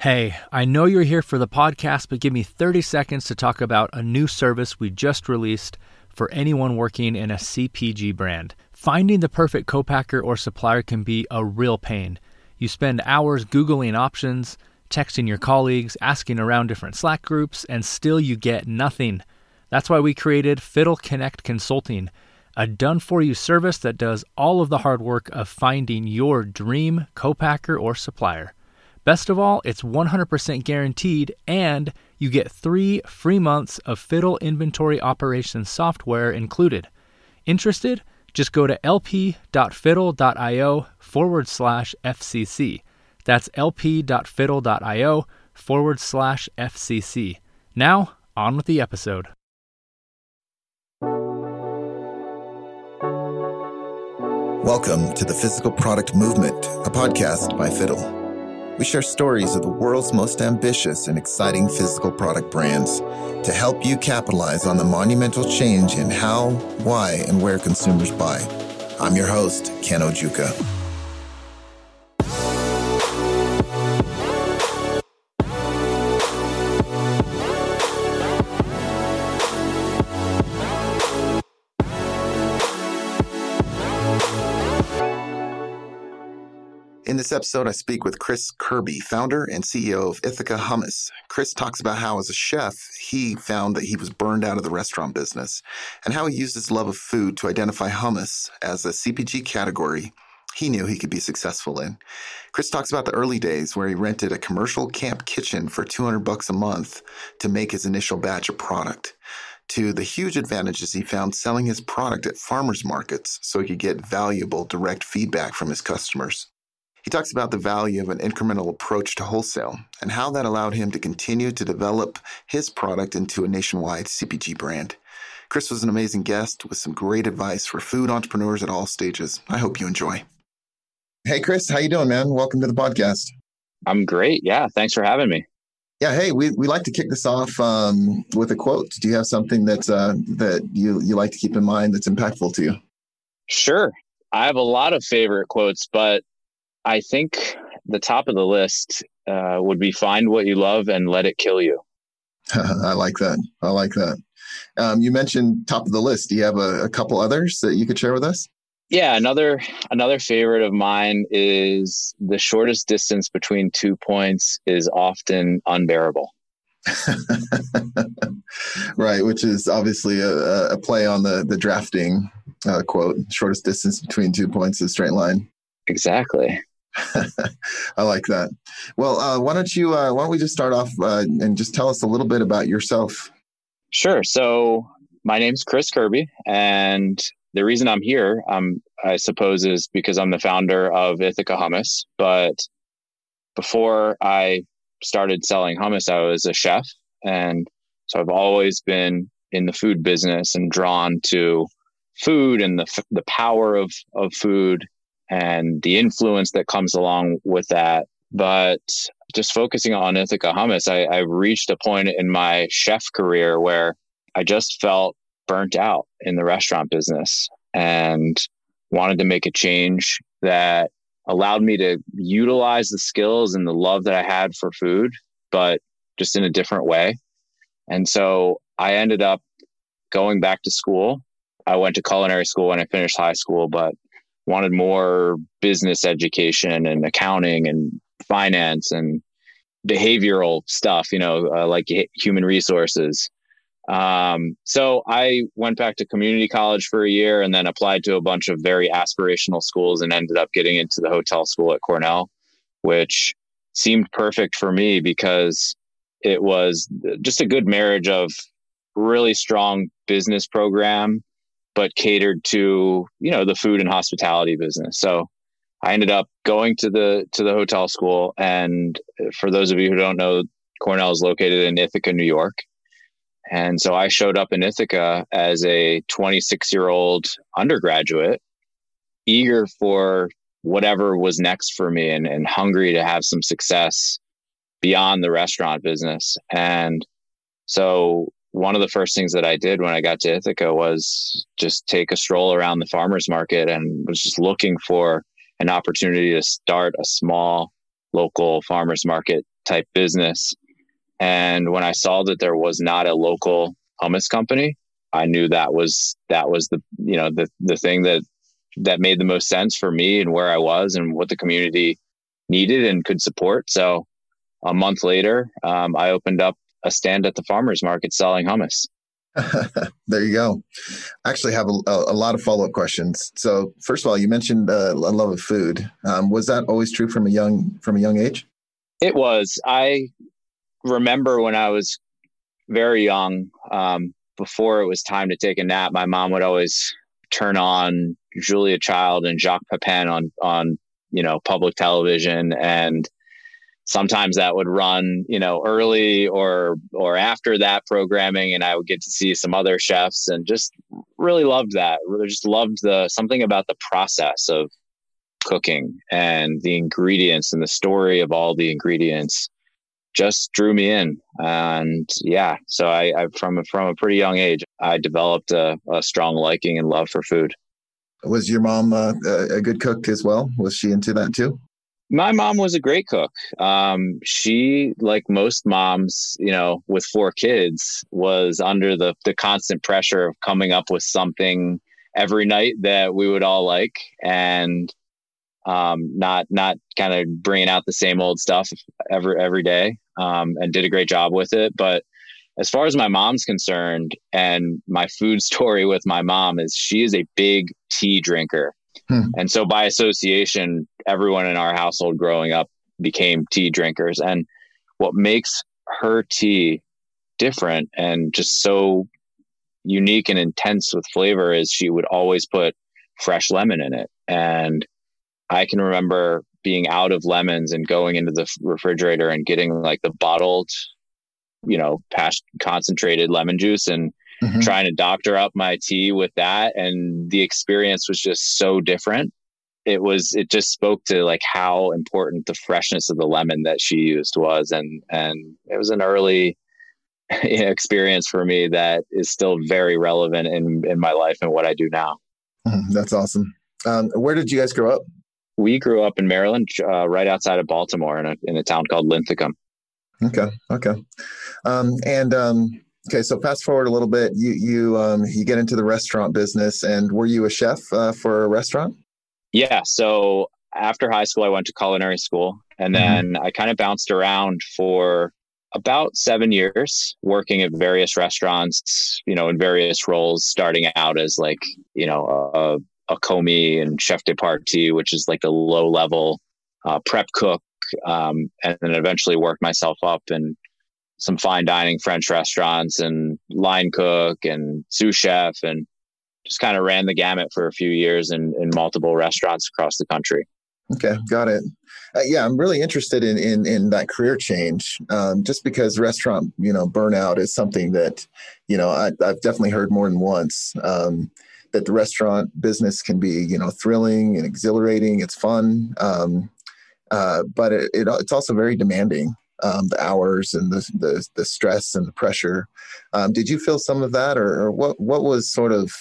Hey, I know you're here for the podcast, but give me 30 seconds to talk about a new service we just released for anyone working in a CPG brand. Finding the perfect co-packer or supplier can be a real pain. You spend hours Googling options, texting your colleagues, asking around different Slack groups, and still you get nothing. That's why we created Fiddle Connect Consulting, a done for you service that does all of the hard work of finding your dream co-packer or supplier. Best of all, it's 100% guaranteed, and you get three free months of Fiddle inventory operations software included. Interested? Just go to lp.fiddle.io forward slash FCC. That's lp.fiddle.io forward slash FCC. Now, on with the episode. Welcome to the Physical Product Movement, a podcast by Fiddle. We share stories of the world's most ambitious and exciting physical product brands to help you capitalize on the monumental change in how, why, and where consumers buy. I'm your host, Ken Ojuka. In this episode, I speak with Chris Kirby, founder and CEO of Ithaca Hummus. Chris talks about how, as a chef, he found that he was burned out of the restaurant business and how he used his love of food to identify hummus as a CPG category he knew he could be successful in. Chris talks about the early days where he rented a commercial camp kitchen for 200 bucks a month to make his initial batch of product to the huge advantages he found selling his product at farmers markets so he could get valuable direct feedback from his customers. He talks about the value of an incremental approach to wholesale and how that allowed him to continue to develop his product into a nationwide CPG brand. Chris was an amazing guest with some great advice for food entrepreneurs at all stages. I hope you enjoy. Hey Chris, how you doing, man? Welcome to the podcast. I'm great. Yeah, thanks for having me. Yeah, hey, we, we like to kick this off um, with a quote. Do you have something that's uh, that you you like to keep in mind that's impactful to you? Sure. I have a lot of favorite quotes, but I think the top of the list uh, would be find what you love and let it kill you. I like that. I like that. Um, you mentioned top of the list. Do you have a, a couple others that you could share with us? Yeah, another another favorite of mine is the shortest distance between two points is often unbearable. right, which is obviously a, a, play on the the drafting uh, quote: "Shortest distance between two points is straight line." Exactly. I like that. Well, uh, why don't you? Uh, why don't we just start off uh, and just tell us a little bit about yourself? Sure. So my name's Chris Kirby, and the reason I'm here, um, I suppose, is because I'm the founder of Ithaca Hummus. But before I started selling hummus, I was a chef, and so I've always been in the food business and drawn to food and the the power of of food and the influence that comes along with that. But just focusing on Ithaca hummus, I, I reached a point in my chef career where I just felt burnt out in the restaurant business and wanted to make a change that allowed me to utilize the skills and the love that I had for food, but just in a different way. And so I ended up going back to school. I went to culinary school when I finished high school, but wanted more business education and accounting and finance and behavioral stuff, you know, uh, like human resources. Um, so I went back to community college for a year and then applied to a bunch of very aspirational schools and ended up getting into the hotel school at Cornell, which seemed perfect for me because it was just a good marriage of really strong business program but catered to you know the food and hospitality business. So I ended up going to the to the hotel school, and for those of you who don't know, Cornell is located in Ithaca, New York. And so I showed up in Ithaca as a 26 year old undergraduate, eager for whatever was next for me and, and hungry to have some success beyond the restaurant business. And so one of the first things that I did when I got to Ithaca was just take a stroll around the farmers market and was just looking for an opportunity to start a small local farmers market type business. And when I saw that there was not a local hummus company, I knew that was that was the you know the the thing that that made the most sense for me and where I was and what the community needed and could support. So a month later, um, I opened up a stand at the farmers market selling hummus. there you go. I actually have a, a lot of follow up questions. So first of all, you mentioned uh, a love of food. Um, was that always true from a young from a young age? It was. I remember when I was very young, um, before it was time to take a nap, my mom would always turn on Julia Child and Jacques Pepin on on you know public television and sometimes that would run you know early or or after that programming and i would get to see some other chefs and just really loved that. Really just loved the something about the process of cooking and the ingredients and the story of all the ingredients just drew me in. And yeah so i, I from from a pretty young age i developed a, a strong liking and love for food. Was your mom uh, a good cook as well? Was she into that too my mom was a great cook. Um, she, like most moms, you know, with four kids, was under the the constant pressure of coming up with something every night that we would all like, and um, not not kind of bringing out the same old stuff every every day. Um, and did a great job with it. But as far as my mom's concerned, and my food story with my mom is she is a big tea drinker. Hmm. And so by association, everyone in our household growing up became tea drinkers. And what makes her tea different and just so unique and intense with flavor is she would always put fresh lemon in it. And I can remember being out of lemons and going into the refrigerator and getting like the bottled, you know, past concentrated lemon juice and mm-hmm. trying to doctor up my tea with that. And the experience was just so different. It was, it just spoke to like how important the freshness of the lemon that she used was. And, and it was an early experience for me that is still very relevant in, in my life and what I do now. Mm, that's awesome. Um, where did you guys grow up? We grew up in Maryland, uh, right outside of Baltimore in a, in a town called Linthicum. Okay. Okay. Um, and, um, Okay, so fast forward a little bit. You you um, you get into the restaurant business, and were you a chef uh, for a restaurant? Yeah. So after high school, I went to culinary school, and mm-hmm. then mm-hmm. I kind of bounced around for about seven years, working at various restaurants. You know, in various roles, starting out as like you know a, a commis and chef de partie, which is like the low level uh, prep cook, um, and then eventually worked myself up and some fine dining French restaurants and line cook and sous chef and just kind of ran the gamut for a few years in, in multiple restaurants across the country. Okay, got it. Uh, yeah, I'm really interested in in, in that career change, um, just because restaurant, you know, burnout is something that, you know, I, have definitely heard more than once. Um, that the restaurant business can be, you know, thrilling and exhilarating. It's fun, um, uh, but it, it, it's also very demanding um, the hours and the, the, the stress and the pressure. Um, did you feel some of that, or, or, what what was sort of,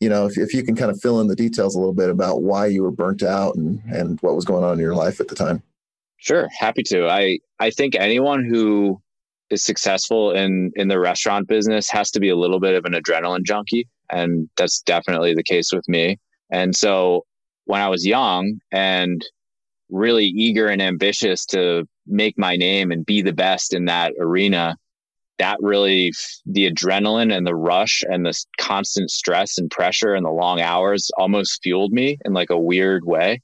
you know, if, if you can kind of fill in the details a little bit about why you were burnt out and mm-hmm. and what was going on in your life at the time? Sure, happy to. I I think anyone who is successful in in the restaurant business has to be a little bit of an adrenaline junkie, and that's definitely the case with me. And so when I was young and really eager and ambitious to make my name and be the best in that arena that really the adrenaline and the rush and the constant stress and pressure and the long hours almost fueled me in like a weird way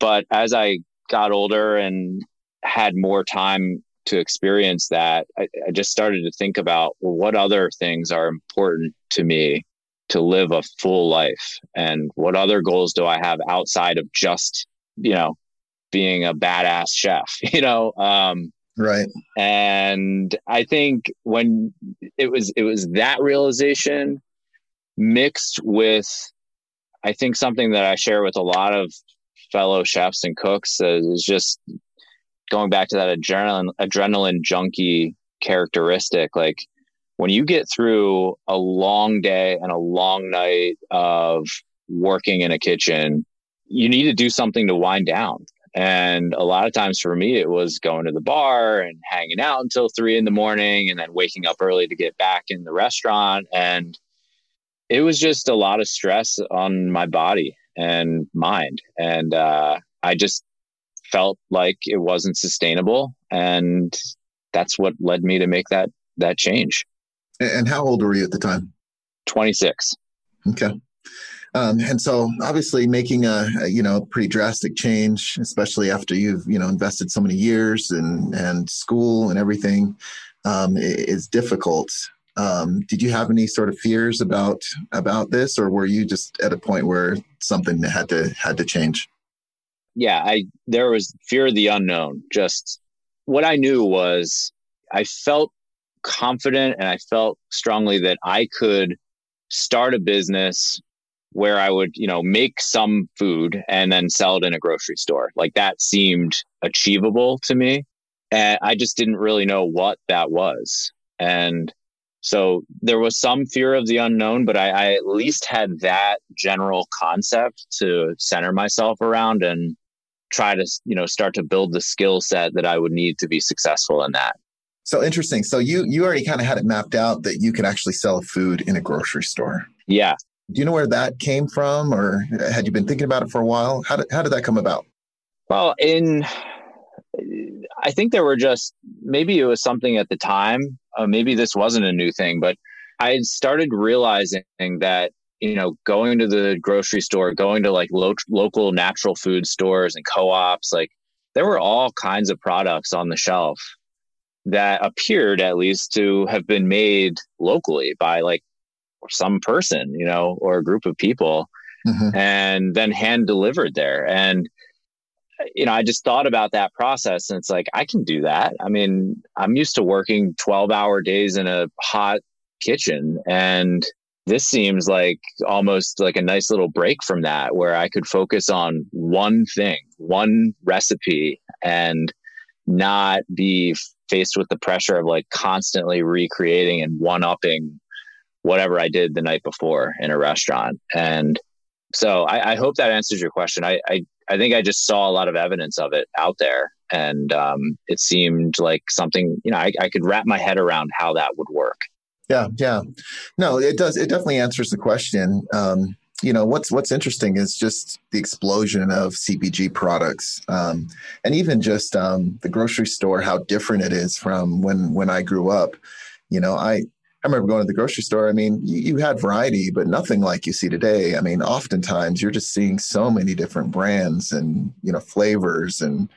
but as i got older and had more time to experience that I, I just started to think about well, what other things are important to me to live a full life and what other goals do i have outside of just you know being a badass chef, you know? Um, right. And I think when it was, it was that realization mixed with, I think something that I share with a lot of fellow chefs and cooks uh, is just going back to that adrenaline, adrenaline junkie characteristic. Like when you get through a long day and a long night of working in a kitchen, you need to do something to wind down And a lot of times for me, it was going to the bar and hanging out until three in the morning and then waking up early to get back in the restaurant. And it was just a lot of stress on my body and mind. And uh, I just felt like it wasn't sustainable. And that's what led me to make that that change. And how old were you at the time? 26. Okay. Um, and so obviously making a, a, you know pretty drastic change, especially after you've you know invested so many years and and school and everything, um, is difficult. Um, did you have any sort of fears about about this, or were you just at a point where something had to had to change? Yeah, I there was fear of the unknown. Just what I knew was I felt confident and I felt strongly that I could start a business where I would, you know, make some food and then sell it in a grocery store. Like that seemed achievable to me. And I just didn't really know what that was. And so there was some fear of the unknown, but I, I at least had that general concept to center myself around and try to, you know, start to build the skill set that I would need to be successful in that. So interesting. So you you already kind of had it mapped out that you could actually sell food in a grocery store. Yeah. Do you know where that came from, or had you been thinking about it for a while? How did how did that come about? Well, in I think there were just maybe it was something at the time. Uh, maybe this wasn't a new thing, but I had started realizing that you know going to the grocery store, going to like lo- local natural food stores and co-ops, like there were all kinds of products on the shelf that appeared at least to have been made locally by like some person, you know, or a group of people mm-hmm. and then hand delivered there. And, you know, I just thought about that process and it's like, I can do that. I mean, I'm used to working 12 hour days in a hot kitchen and this seems like almost like a nice little break from that where I could focus on one thing, one recipe and not be faced with the pressure of like constantly recreating and one upping whatever I did the night before in a restaurant. And so I, I hope that answers your question. I, I, I, think I just saw a lot of evidence of it out there. And um, it seemed like something, you know, I, I could wrap my head around how that would work. Yeah, yeah. No, it does. It definitely answers the question. Um, you know what's what's interesting is just the explosion of CPG products, um, and even just um, the grocery store. How different it is from when when I grew up. You know, I I remember going to the grocery store. I mean, you, had variety, but nothing like you see today. I mean, oftentimes you're just seeing so many different brands and you know flavors, and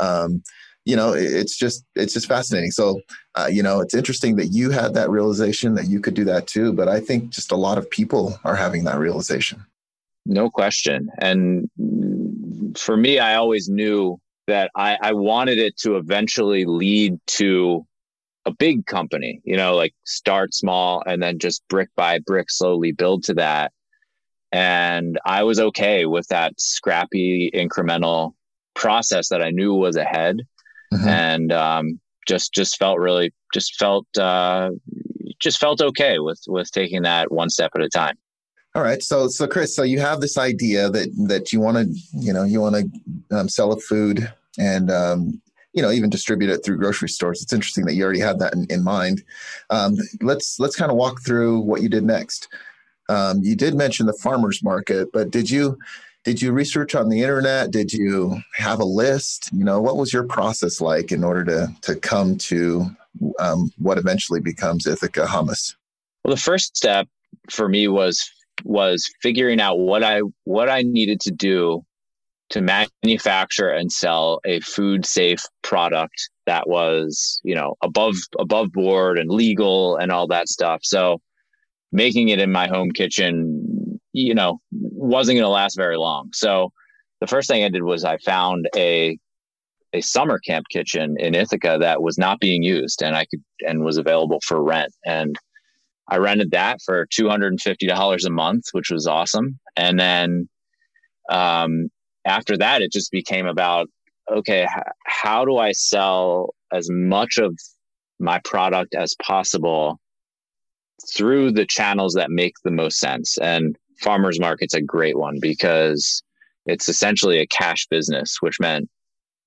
um, you know, it's just it's just fascinating. So, uh, you know, it's interesting that you had that realization that you could do that too. But I think just a lot of people are having that realization. No question. And for me, I always knew that I, I wanted it to eventually lead to a big company, you know, like start small and then just brick by brick slowly build to that. And I was okay with that scrappy incremental process that I knew was ahead. Mm-hmm. And um, just just felt really just felt uh, just felt okay with with taking that one step at a time. All right, so so Chris, so you have this idea that that you want to you know you want to um, sell a food and um, you know even distribute it through grocery stores. It's interesting that you already had that in, in mind. Um, let's let's kind of walk through what you did next. Um, you did mention the farmers market but did you did you research on the internet? Did you have a list? You know what was your process like in order to to come to um, what eventually becomes ithaca hummus? Well the first step for me was was figuring out what i what i needed to do to manufacture and sell a food safe product that was you know above above board and legal and all that stuff. So making it in my home kitchen you know wasn't going to last very long. So the first thing i did was i found a a summer camp kitchen in ithaca that was not being used and i could and was available for rent. And i rented that for $250 a month which was awesome. And then um, after that, it just became about okay, how do I sell as much of my product as possible through the channels that make the most sense? And farmers market's a great one because it's essentially a cash business, which meant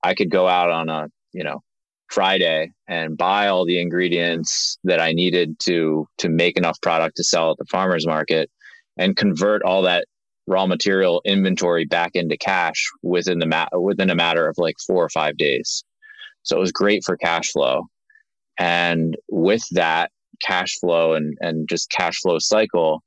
I could go out on a, you know, Friday and buy all the ingredients that I needed to to make enough product to sell at the farmers market and convert all that raw material inventory back into cash within the ma- within a matter of like 4 or 5 days. So it was great for cash flow. And with that cash flow and and just cash flow cycle,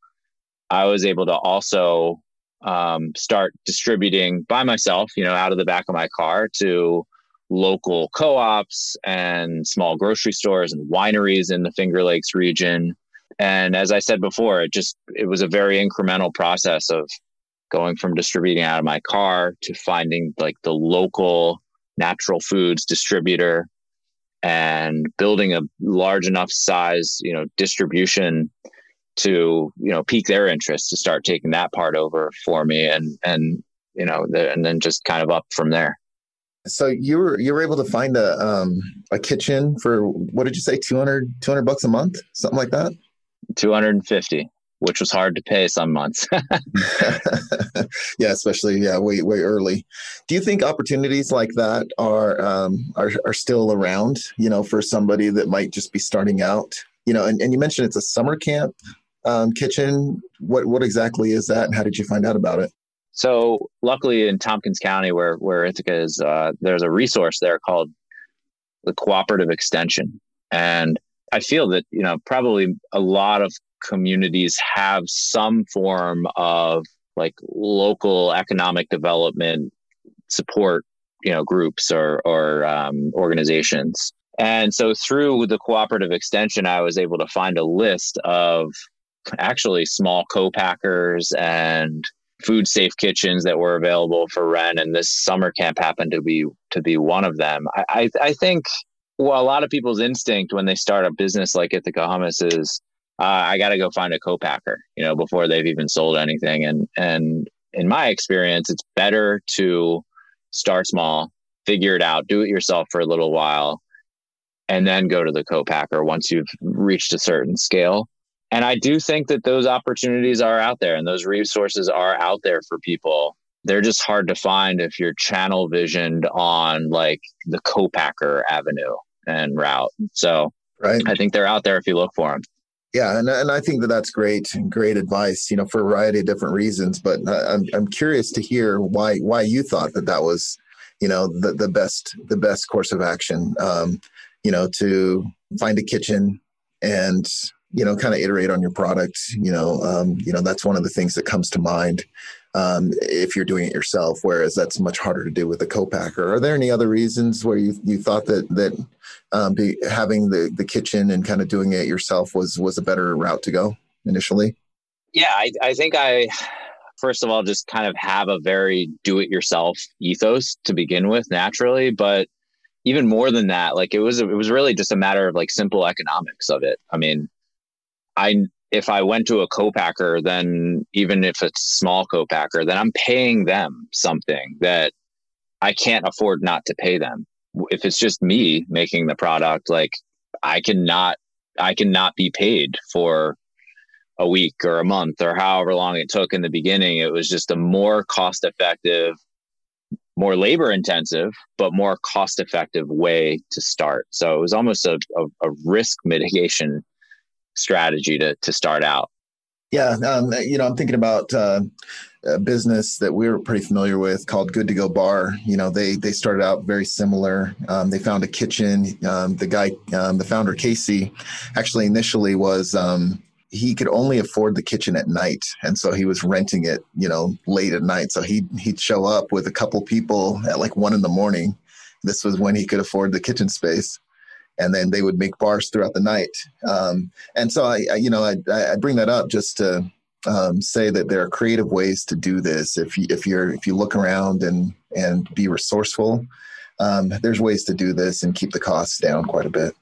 I was able to also um, start distributing by myself, you know, out of the back of my car to local co-ops and small grocery stores and wineries in the Finger Lakes region. And as I said before, it just it was a very incremental process of going from distributing out of my car to finding like the local natural foods distributor and building a large enough size, you know, distribution to you know pique their interest to start taking that part over for me and and you know the, and then just kind of up from there. So you were you were able to find a um a kitchen for what did you say 200 200 bucks a month? Something like that? 250 which was hard to pay some months yeah especially yeah way way early do you think opportunities like that are um are, are still around you know for somebody that might just be starting out you know and, and you mentioned it's a summer camp um, kitchen. What what exactly is that, and how did you find out about it? So, luckily, in Tompkins County, where where Ithaca is, uh, there's a resource there called the Cooperative Extension, and I feel that you know probably a lot of communities have some form of like local economic development support you know groups or or um, organizations. And so through the cooperative extension i was able to find a list of actually small co-packers and food safe kitchens that were available for rent. And this summer camp happened to be to be one of them. I i, I think well a lot of people's instinct when they start a business like ithaca hummus is uh, i got to go find a co-packer you know before they've even sold anything. And and in my experience it's better to start small figure it out do it yourself for a little while and then go to the co-packer once you've reached a certain scale. And I do think that those opportunities are out there and those resources are out there for people. They're just hard to find if you're channel visioned on like the co-packer avenue and route. So right. I think they're out there if you look for them. Yeah, and, and I think that that's great, great advice. You know, for a variety of different reasons. But I'm I'm curious to hear why why you thought that that was, you know, the the best the best course of action. Um, you know, to find a kitchen and you know, kind of iterate on your product. You know, um, you know that's one of the things that comes to mind um, if you're doing it yourself. Whereas that's much harder to do with a co-packer. Are there any other reasons where you you thought that that um, be, having the the kitchen and kind of doing it yourself was was a better route to go initially? Yeah, I, I think I first of all just kind of have a very do-it-yourself ethos to begin with naturally, but even more than that, like it was it was really just a matter of like simple economics of it. I mean, I if I went to a co-packer, then even if it's a small co-packer, then I'm paying them something that I can't afford not to pay them. If it's just me making the product, like I cannot, I cannot be paid for a week or a month or however long it took in the beginning. It was just a more cost effective, more labor intensive, but more cost effective way to start. So it was almost a, a, a risk mitigation strategy to to start out? Yeah, um, you know, I'm thinking about uh, a business that we are pretty familiar with called Good to Go Bar. You know, they they started out very similar. Um, they found a kitchen. Um, the guy, um, the founder Casey, actually initially was um, he could only afford the kitchen at night, and so he was renting it, you know, late at night. So he he'd show up with a couple people at like one in the morning. This was when he could afford the kitchen space and then they would make bars throughout the night. Um, and so I, I, you know, I, I bring that up just to um, say that there are creative ways to do this. If you, if you're if you look around and and be resourceful, um, there's ways to do this and keep the costs down quite a bit.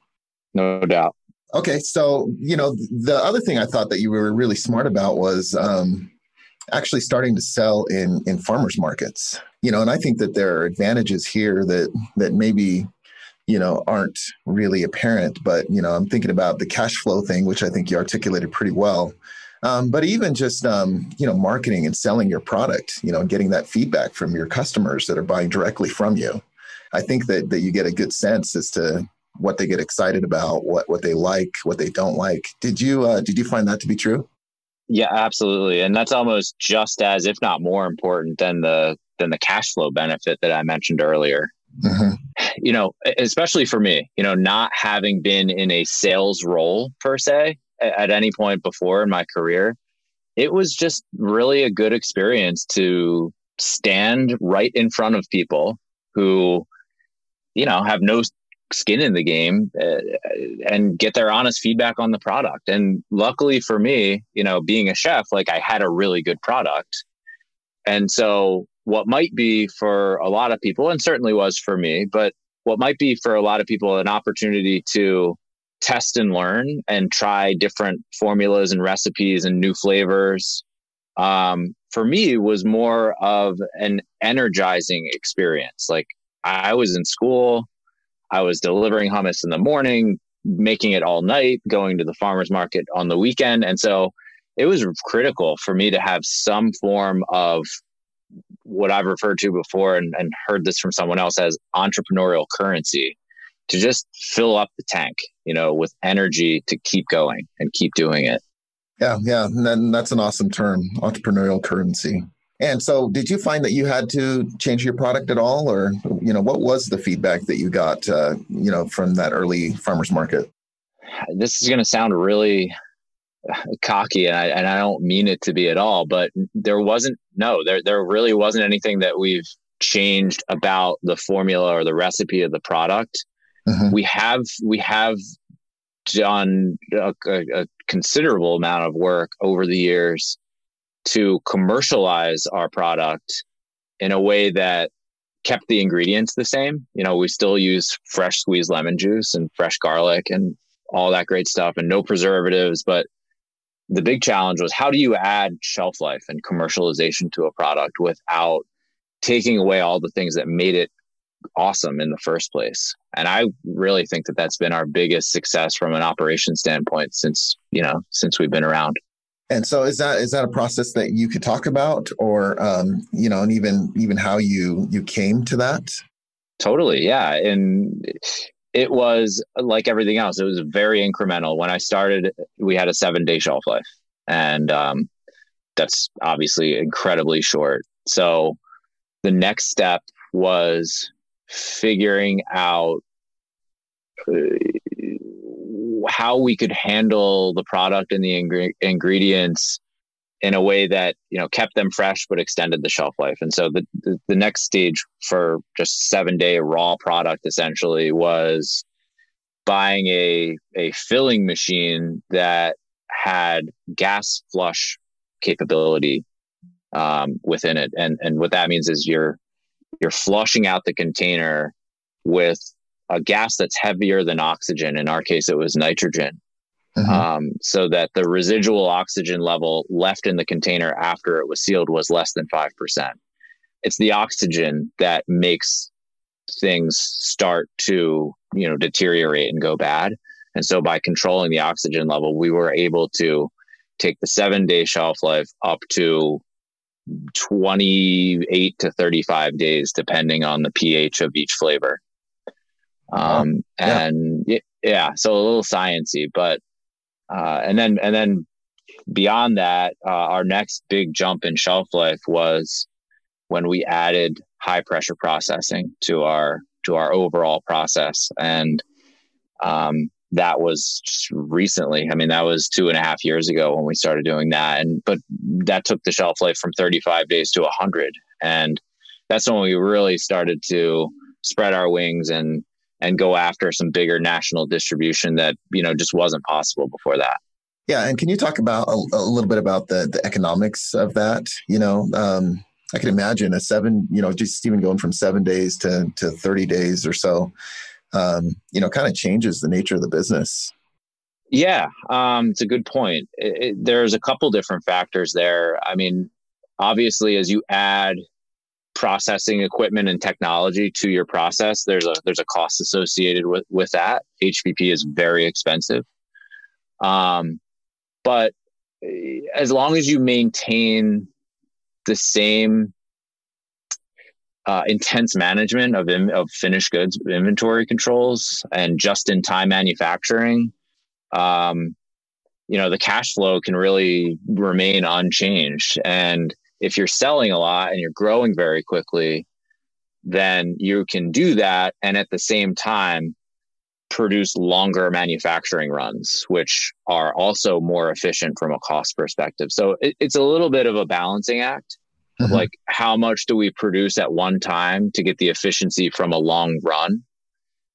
No doubt. Okay, so you know the other thing I thought that you were really smart about was um, actually starting to sell in in farmers markets. You know, and I think that there are advantages here that that maybe you know aren't really apparent but you know i'm thinking about the cash flow thing which i think you articulated pretty well um, but even just um, you know marketing and selling your product you know getting that feedback from your customers that are buying directly from you I think that that you get a good sense as to what they get excited about, what what they like, what they don't like. Did you uh, did you find that to be true? Yeah, absolutely, and that's almost just as, if not more important than the than the cash flow benefit that I mentioned earlier. Mm-hmm. You know, especially for me, you know, not having been in a sales role per se at any point before in my career, it was just really a good experience to stand right in front of people who, you know, have no skin in the game and get their honest feedback on the product. And luckily for me, you know, being a chef, like I had a really good product. And so what might be for a lot of people, and certainly was for me, but what might be for a lot of people an opportunity to test and learn and try different formulas and recipes and new flavors. Um, for me, was more of an energizing experience. Like I was in school, I was delivering hummus in the morning, making it all night, going to the farmer's market on the weekend. And so it was critical for me to have some form of what I've referred to before and, and heard this from someone else as entrepreneurial currency to just fill up the tank, you know, with energy to keep going and keep doing it. Yeah, yeah, and that's an awesome term, entrepreneurial currency. And so, did you find that you had to change your product at all, or you know, what was the feedback that you got, uh, you know, from that early farmers market? This is going to sound really cocky, and I and I don't mean it to be at all, but there wasn't no, there there really wasn't anything that we've changed about the formula or the recipe of the product. Mm-hmm. We have we have done a, a, considerable amount of work over the years to commercialize our product in a way that kept the ingredients the same. You know, we still use fresh squeezed lemon juice and fresh garlic and all that great stuff and no preservatives. But the big challenge was how do you add shelf life and commercialization to a product without taking away all the things that made it awesome in the first place. And I really think that that's been our biggest success from an operation standpoint since, you know, since we've been around. And so is that is that a process that you could talk about or um, you know, and even even how you you came to that? Totally. Yeah. And it was like everything else. It was very incremental. When I started, we had a seven day shelf life. And um, that's obviously incredibly short. So the next step was figuring out uh, how we could handle the product and the ingre- ingredients in a way that you know kept them fresh but extended the shelf life and so the, the, the next stage for just seven day raw product essentially was buying a a filling machine that had gas flush capability um, within it and and what that means is you're you're flushing out the container with a gas that's heavier than oxygen. In our case, it was nitrogen. Mm-hmm. Um, so that the residual oxygen level left in the container after it was sealed was less than 5%. It's the oxygen that makes things start to, you know, deteriorate and go bad. And so by controlling the oxygen level, we were able to take the seven day shelf life up to 28 to 35 days, depending on the pH of each flavor. Um, yeah. and yeah, so a little sciency, but, uh, and then, and then beyond that, uh, our next big jump in shelf life was when we added high pressure processing to our, to our overall process. And, um, that was recently. I mean, that was two and a half years ago when we started doing that. And but that took the shelf life from 35 days to 100, and that's when we really started to spread our wings and and go after some bigger national distribution that you know just wasn't possible before that. Yeah, and can you talk about a, a little bit about the the economics of that? You know, um, I can imagine a seven, you know, just even going from seven days to to 30 days or so um, you know, kind of changes the nature of the business. Yeah, um, it's a good point. It, it, there's a couple different factors there. I mean, obviously, as you add processing equipment and technology to your process, there's a there's a cost associated with with that. HPP is very expensive, um, but eh, as long as you maintain the same uh, intense management of of finished goods inventory controls and just in time manufacturing, um, you know the cash flow can really remain unchanged. And if you're selling a lot and you're growing very quickly, then you can do that and at the same time produce longer manufacturing runs, which are also more efficient from a cost perspective. So it, it's a little bit of a balancing act. Mm-hmm. Like, how much do we produce at one time to get the efficiency from a long run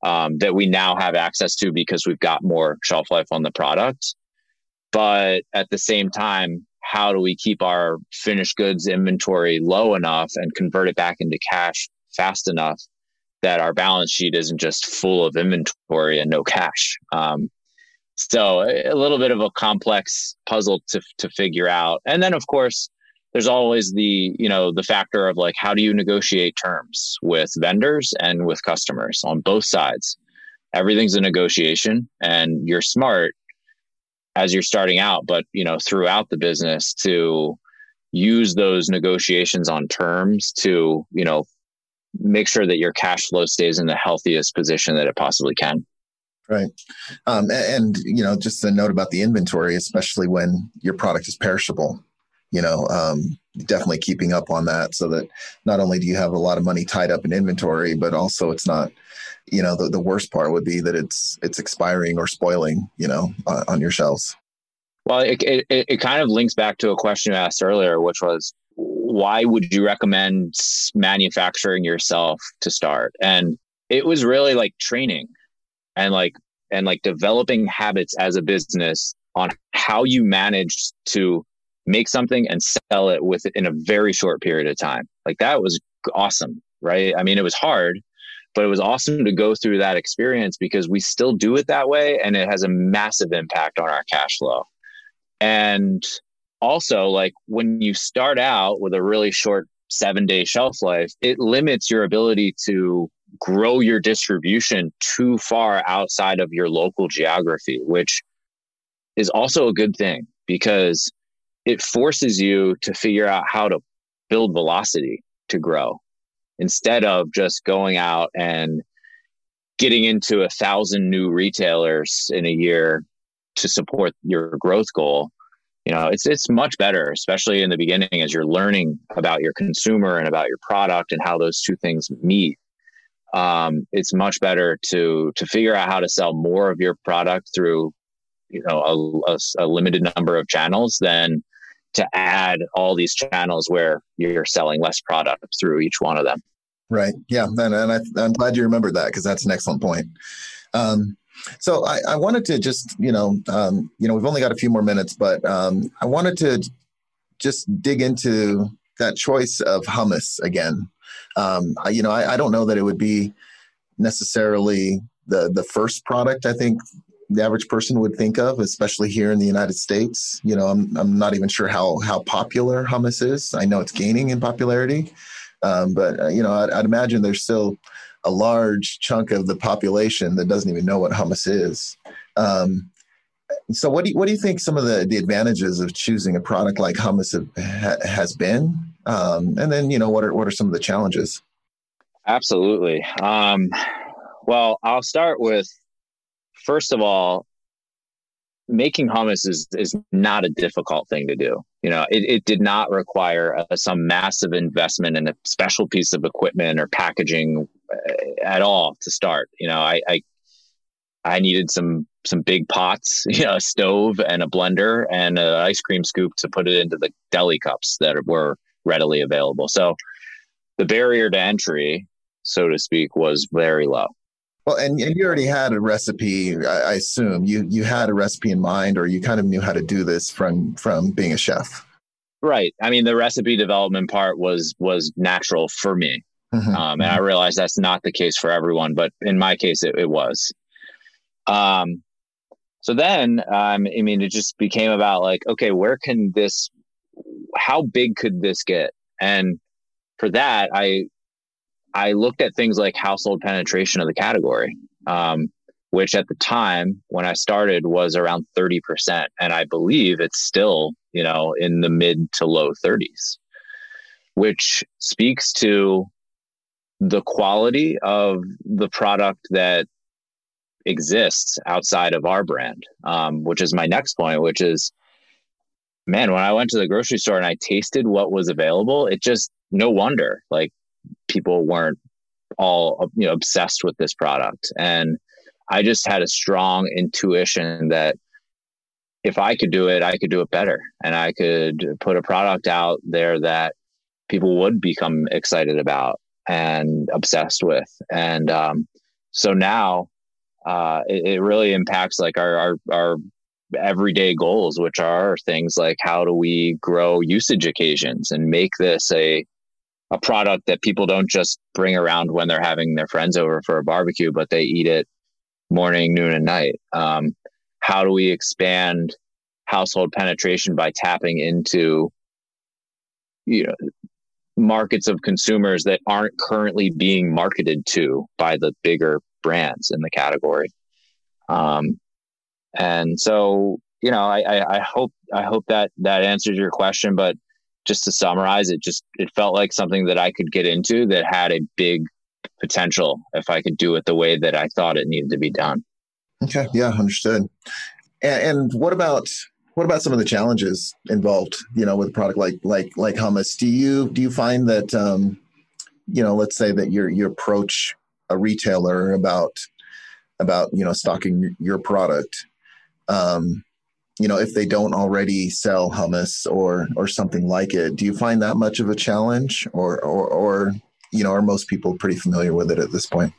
um, that we now have access to because we've got more shelf life on the product? But at the same time, how do we keep our finished goods inventory low enough and convert it back into cash fast enough that our balance sheet isn't just full of inventory and no cash. Um, so a little bit of a complex puzzle to to figure out. And then of course, there's always the you know the factor of like how do you negotiate terms with vendors and with customers on both sides. Everything's a negotiation, and you're smart as you're starting out, but you know throughout the business to use those negotiations on terms to you know make sure that your cash flow stays in the healthiest position that it possibly can. Right. Um, and, you know, just a note about the inventory, especially when your product is perishable, you know, um, definitely keeping up on that so that not only do you have a lot of money tied up in inventory, but also it's not, you know, the, the worst part would be that it's, it's expiring or spoiling, you know, on, on your shelves. Well, it, it, it kind of links back to a question you asked earlier, which was why would you recommend manufacturing yourself to start? And it was really like training and like and like developing habits as a business on how you manage to make something and sell it within a very short period of time. Like that was awesome, right? I mean, it was hard, but it was awesome to go through that experience because we still do it that way and it has a massive impact on our cash flow. And also like when you start out with a really short seven day shelf life, it limits your ability to grow your distribution too far outside of your local geography, which is also a good thing because it forces you to figure out how to build velocity to grow instead of just going out and getting into a thousand new retailers in a year to support your growth goal you know it's it's much better especially in the beginning as you're learning about your consumer and about your product and how those two things meet. Um, it's much better to to figure out how to sell more of your product through you know a, a, a limited number of channels than to add all these channels where you're selling less product through each one of them. Right. Yeah. And, and I, i'm glad you remembered that because that's an excellent point. Um, so I, I, wanted to just, you know, um, you know, we've only got a few more minutes, but um, I wanted to just dig into that choice of hummus again. Um, I, you know, I, I, don't know that it would be necessarily the the first product I think the average person would think of, especially here in the United States. You know, I'm I'm not even sure how how popular hummus is. I know it's gaining in popularity, um, but uh, you know, I'd, I'd imagine there's still a large chunk of the population that doesn't even know what hummus is. Um, so, what do you, what do you think some of the, the advantages of choosing a product like hummus have, ha, has been? Um, and then, you know, what are what are some of the challenges? Absolutely. Um, well, I'll start with first of all, making hummus is is not a difficult thing to do. You know, it, it did not require a, some massive investment in a special piece of equipment or packaging uh, at all to start. You know, I, I I needed some some big pots, you know, a stove and a blender and an ice cream scoop to put it into the deli cups that were readily available. So the barrier to entry, so to speak, was very low. Well, and, and you already had a recipe, I, I assume. You you had a recipe in mind or you kind of knew how to do this from from being a chef. Right. I mean, the recipe development part was was natural for me. Mm-hmm. Um, and I realize that's not the case for everyone, but in my case, it, it was. Um, so then, um, I mean, it just became about like, okay, where can this, how big could this get? And for that, I, I looked at things like household penetration of the category, um, which at the time when I started was around 30%. And I believe it's still, you know, in the mid to low 30s, which speaks to the quality of the product that exists outside of our brand, um, which is my next point, which is, man, when I went to the grocery store and I tasted what was available, it just no wonder like people weren't all you know obsessed with this product, and I just had a strong intuition that if I could do it, I could do it better, and I could put a product out there that people would become excited about and obsessed with, and um, so now uh, it, it, really impacts like our, our, our everyday goals, which are things like how do we grow usage occasions and make this a a product that people don't just bring around when they're having their friends over for a barbecue, but they eat it morning, noon, and night. Um, how do we expand household penetration by tapping into you know markets of consumers that aren't currently being marketed to by the bigger brands in the category. Um, and so, you know, I, I, I hope I hope that that answers your question. But just to summarize, it just it felt like something that I could get into that had a big potential if I could do it the way that I thought it needed to be done. Okay, yeah, understood. And, and what about what about some of the challenges involved? You know, with a product like like like hummus, do you do you find that um, you know, let's say that your you approach a retailer about about you know stocking your product um, you know if they don't already sell hummus or or something like it do you find that much of a challenge? Or or, or you know are most people pretty familiar with it at this point?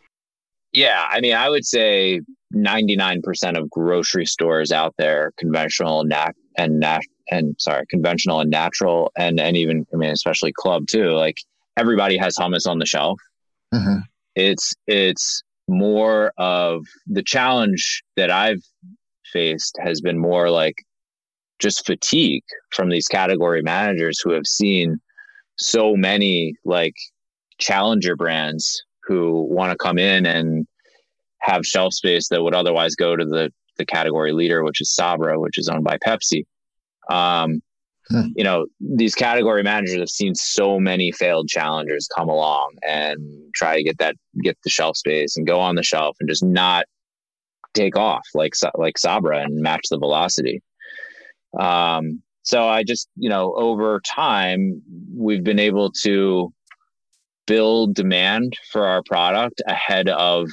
Yeah i mean i would say 99% of grocery stores out there conventional nat- and nat- and sorry conventional and natural and and even i mean especially club too like everybody has hummus on the shelf. Mm-hmm. It's it's more of the challenge that I've faced has been more like just fatigue from these category managers who have seen so many like challenger brands who want to come in and have shelf space that would otherwise go to the the category leader, which is Sabra, which is owned by Pepsi. Um, Hmm. You know, these category managers have seen so many failed challengers come along and try to get that get the shelf space and go on the shelf and just not take off like like Sabra and match the velocity. Um, so I just, you know, over time, we've been able to build demand for our product ahead of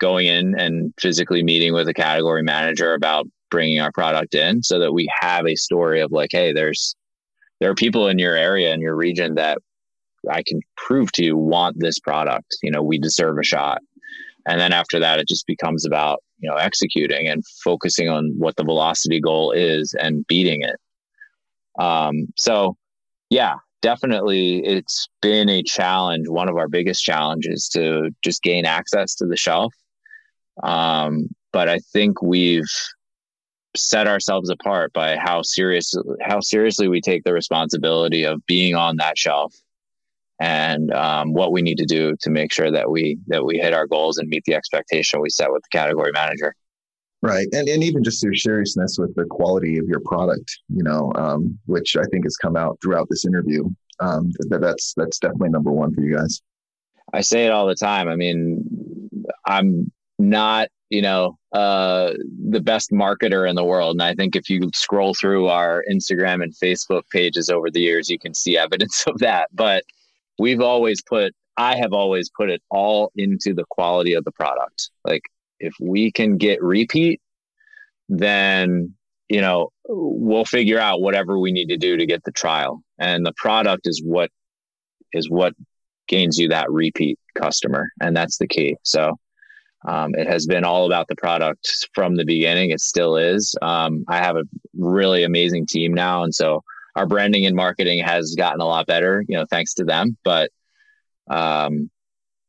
going in and physically meeting with a category manager about bringing our product in so that we have a story of like, hey, there's there are people in your area in your region that I can prove to you want this product. You know, we deserve a shot. And then after that, it just becomes about you know executing and focusing on what the velocity goal is and beating it. Um, so, yeah, definitely, it's been a challenge. One of our biggest challenges to just gain access to the shelf. Um, but I think we've set ourselves apart by how serious how seriously we take the responsibility of being on that shelf and um, what we need to do to make sure that we that we hit our goals and meet the expectation we set with the category manager. Right. And, and even just your seriousness with the quality of your product you know um, which i think has come out throughout this interview um, that, that's that's definitely number one for you guys. I say it all the time. I mean i'm not you know uh, the best marketer in the world. And i think if you scroll through our instagram and facebook pages over the years you can see evidence of that. But we've always put i have always put it all into the quality of the product like if we can get repeat then you know we'll figure out whatever we need to do to get the trial and the product is what is what gains you that repeat customer and that's the key so um, it has been all about the product from the beginning. It still is. Um, I have a really amazing team now, and so our branding and marketing has gotten a lot better. You know, thanks to them. But um,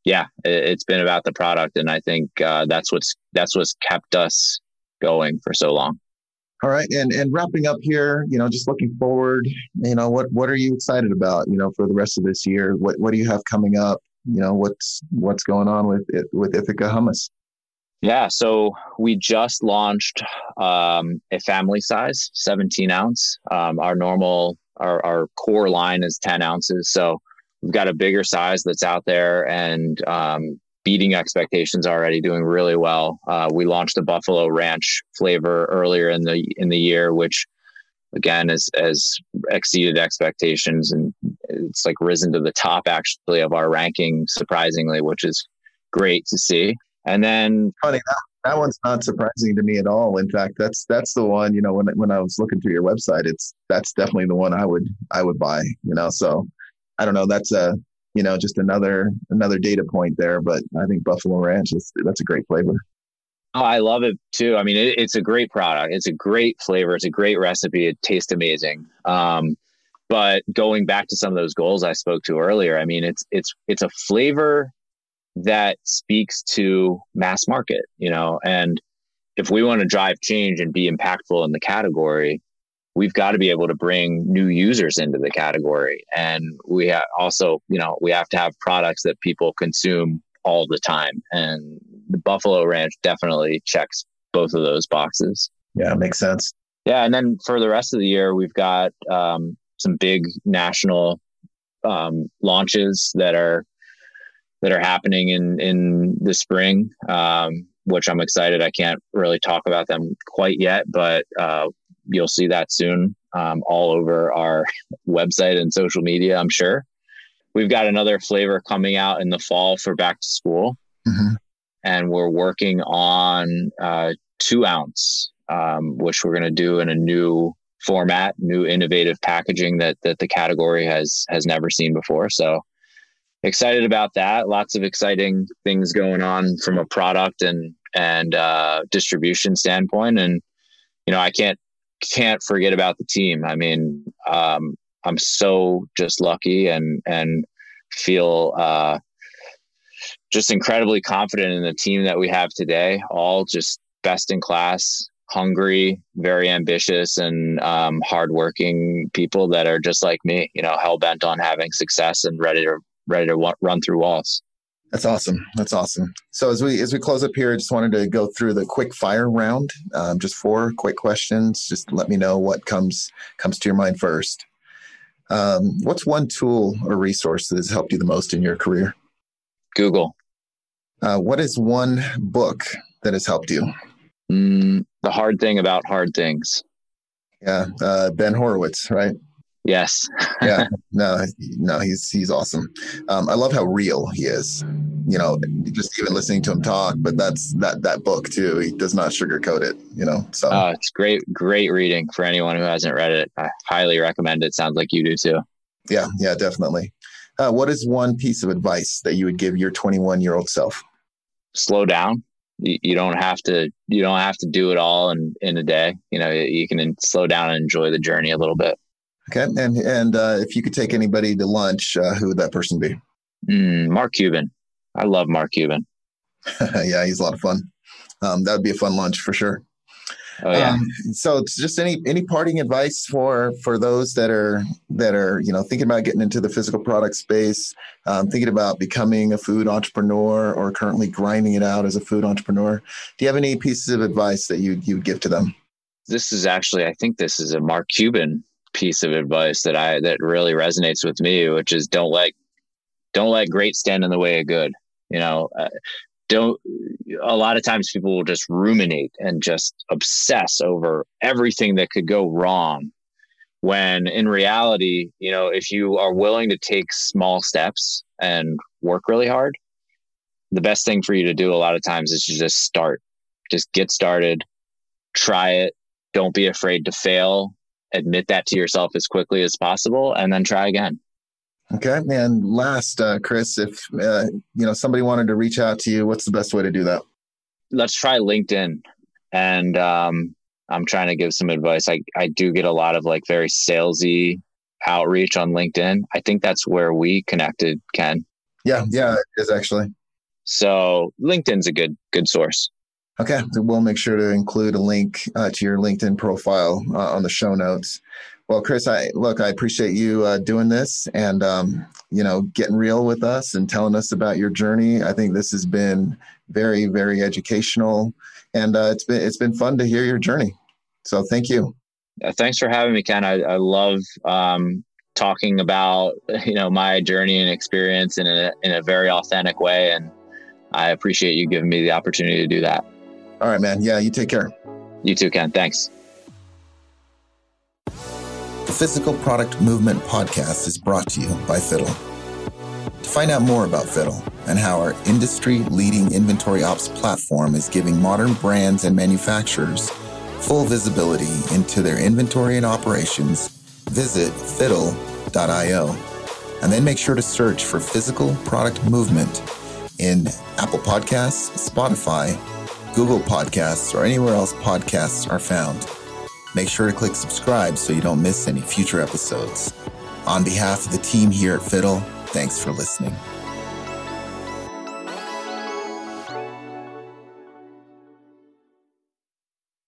yeah, it, has been about the product, and I think uh, that's what's that's what's kept us going for so long. All right, and and wrapping up here, you know, just looking forward, you know, what what are you excited about, you know, for the rest of this year? What what do you have coming up? you know what's what's going on with it with Ithaca hummus. Yeah, so we just launched um, a family size 17 ounce. Um, our normal our, our core line is 10 ounces, so we've got a bigger size that's out there and um, beating expectations already, doing really well. Uh, we launched the Buffalo Ranch flavor earlier in the in the year, which again has, has exceeded expectations and it's like risen to the top actually of our ranking surprisingly which is great to see and then funny that, that one's not surprising to me at all in fact that's that's the one you know when, when i was looking through your website it's that's definitely the one i would i would buy you know so i don't know that's a you know just another another data point there but i think buffalo ranch is that's a great flavor Oh, I love it too. I mean, it, it's a great product. It's a great flavor. It's a great recipe. It tastes amazing. Um, but going back to some of those goals I spoke to earlier, I mean, it's it's it's a flavor that speaks to mass market, you know, and if we want to drive change and be impactful in the category, we've got to be able to bring new users into the category, and we ha- also, you know, we have to have products that people consume all the time. And the Buffalo Ranch definitely checks both of those boxes. Yeah, makes sense. Yeah, and then for the rest of the year, we've got um, some big national um, launches that are that are happening in in the spring, um, which I'm excited. I can't really talk about them quite yet, but uh, you'll see that soon um, all over our website and social media. I'm sure we've got another flavor coming out in the fall for back to school. Mm-hmm. And we're working on uh, two ounce, um, which we're going to do in a new format, new innovative packaging that that the category has has never seen before. So excited about that. Lots of exciting things going on from a product and and uh, distribution standpoint. And you know, I can't can't forget about the team. I mean, um, I'm so just lucky and and feel uh, just incredibly confident in the team that we have today. All just best in class, hungry, very ambitious, and um, hardworking people that are just like me. You know, hell bent on having success and ready to ready to w- run through walls. That's awesome. That's awesome. So as we as we close up here, I just wanted to go through the quick fire round. Um, just four quick questions. Just let me know what comes comes to your mind first. Um, what's one tool or resource that has helped you the most in your career? Google. Uh, what is one book that has helped you? Mm, the hard thing about hard things. Yeah, uh, Ben Horowitz, right? Yes. yeah. No, no, he's he's awesome. Um, I love how real he is. You know, just even listening to him talk. But that's that that book too. He does not sugarcoat it. You know. So. Oh, it's great, great reading for anyone who hasn't read it. I highly recommend it. Sounds like you do too. Yeah. Yeah. Definitely. Uh, what is one piece of advice that you would give your 21 year old self? Slow down. You, you don't have to. You don't have to do it all in in a day. You know, you can slow down and enjoy the journey a little bit. Okay, and and uh, if you could take anybody to lunch, uh, who would that person be? Mm, Mark Cuban. I love Mark Cuban. yeah, he's a lot of fun. Um, that would be a fun lunch for sure. Oh yeah. Um, so it's just any any parting advice for for those that are that are you know thinking about getting into the physical product space, um, thinking about becoming a food entrepreneur or currently grinding it out as a food entrepreneur. Do you have any pieces of advice that you you would give to them? This is actually, I think this is a Mark Cuban piece of advice that I that really resonates with me, which is don't let don't let great stand in the way of good. You know, uh, don't. A lot of times people will just ruminate and just obsess over everything that could go wrong. When in reality, you know, if you are willing to take small steps and work really hard, the best thing for you to do a lot of times is to just start. Just get started, try it. Don't be afraid to fail admit that to yourself as quickly as possible and then try again. Okay. And last, uh, Chris, if uh, you know somebody wanted to reach out to you, what's the best way to do that? Let's try LinkedIn. And um, I'm trying to give some advice. I, I do get a lot of like very salesy outreach on LinkedIn. I think that's where we connected, Ken. Yeah, yeah, it is actually. So LinkedIn's a good good source. Okay, so we'll make sure to include a link uh, to your LinkedIn profile uh, on the show notes. Well, Chris, I look, I appreciate you uh, doing this and um, you know getting real with us and telling us about your journey. I think this has been very, very educational, and uh, it's been it's been fun to hear your journey. So, thank you. thanks for having me, Ken. I, I love um, talking about you know my journey and experience in a in a very authentic way, and I appreciate you giving me the opportunity to do that. All right, man. Yeah, you take care. You too, Ken. Thanks. The Physical Product Movement podcast is brought to you by Fiddle. To find out more about Fiddle and how our industry leading inventory ops platform is giving modern brands and manufacturers full visibility into their inventory and operations, visit fiddle.io. And then make sure to search for Physical Product Movement in Apple Podcasts, Spotify, Google Podcasts, or anywhere else podcasts are found. Make sure to click subscribe so you don't miss any future episodes. On behalf of the team here at Fiddle, thanks for listening.